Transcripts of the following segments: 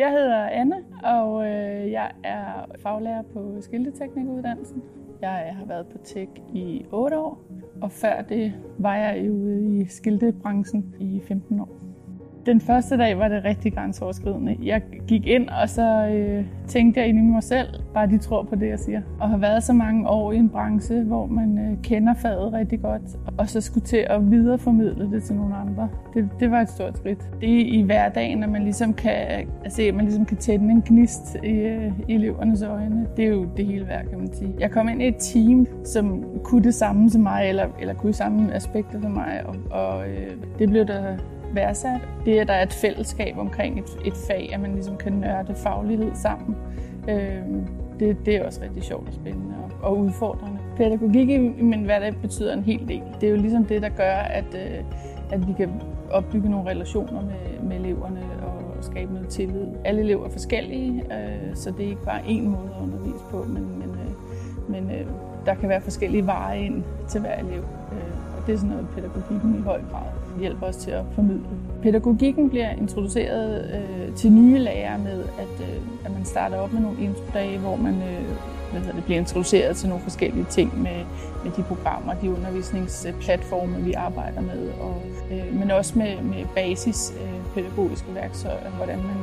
Jeg hedder Anne, og øh, jeg er faglærer på skilteteknikuddannelsen. Jeg øh, har været på tech i 8 år, og før det var jeg ude i skiltebranchen i 15 år. Den første dag var det rigtig grænseoverskridende. Jeg gik ind, og så øh, tænkte jeg ind i mig selv, bare de tror på det, jeg siger. Og har været så mange år i en branche, hvor man øh, kender faget rigtig godt, og så skulle til at videreformidle det til nogle andre. Det, det var et stort skridt. Det er i hverdagen, at man ligesom kan, altså, at man ligesom kan tænde en gnist i, øh, i elevernes øjne. Det er jo det hele værd, kan man sige. Jeg kom ind i et team, som kunne det samme som mig, eller, eller kunne samme aspekter som mig, og, og øh, det blev der værdsat. Det, at der er et fællesskab omkring et, et fag, at man ligesom kan nørde faglighed sammen, øh, det, det er også rigtig sjovt og spændende og, og udfordrende. Pædagogik i min hverdag betyder en hel del. Det er jo ligesom det, der gør, at, øh, at vi kan opbygge nogle relationer med, med eleverne og, og skabe noget tillid. Alle elever er forskellige, øh, så det er ikke bare én måde at undervise på, men, men, øh, men øh, der kan være forskellige veje ind til hver elev. Øh, og det er sådan noget, pædagogikken i høj grad hjælper os til at formidle. Pædagogikken bliver introduceret øh, til nye lærere med, at, øh, at man starter op med nogle introdage, hvor man øh, hvad det, bliver introduceret til nogle forskellige ting med, med de programmer, de undervisningsplatforme, vi arbejder med, og, øh, men også med, med basis øh, pædagogiske værktøjer, hvordan man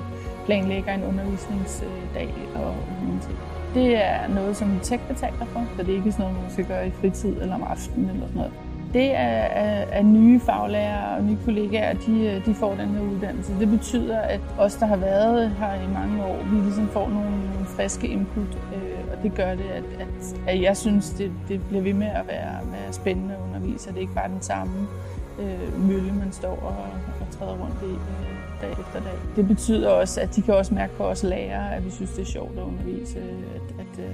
planlægger en undervisningsdag og nogle ting. Det er noget, som tech betaler for, så det er ikke sådan noget, man skal gøre i fritid eller om aftenen eller sådan noget. Det, at, at nye faglærer og nye kollegaer, de, de får den her uddannelse, det betyder, at os, der har været her i mange år, vi ligesom får nogle, nogle friske input, øh, og det gør det, at, at, at jeg synes, det, det bliver ved med at være, være spændende at undervise, og det ikke bare den samme øh, mølle, man står og, og træder rundt i øh, dag efter dag. Det betyder også, at de kan også mærke på os lærere, at vi synes, det er sjovt at undervise, at, at, øh,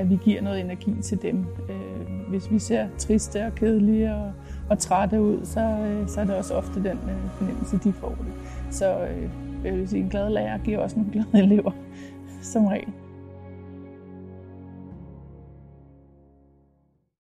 at vi giver noget energi til dem. Øh, hvis vi ser triste og kedelige og, og trætte ud, så, øh, så er det også ofte den øh, fornemmelse, de får det. Så jeg vil sige, en glad lærer giver også nogle glade elever, som regel.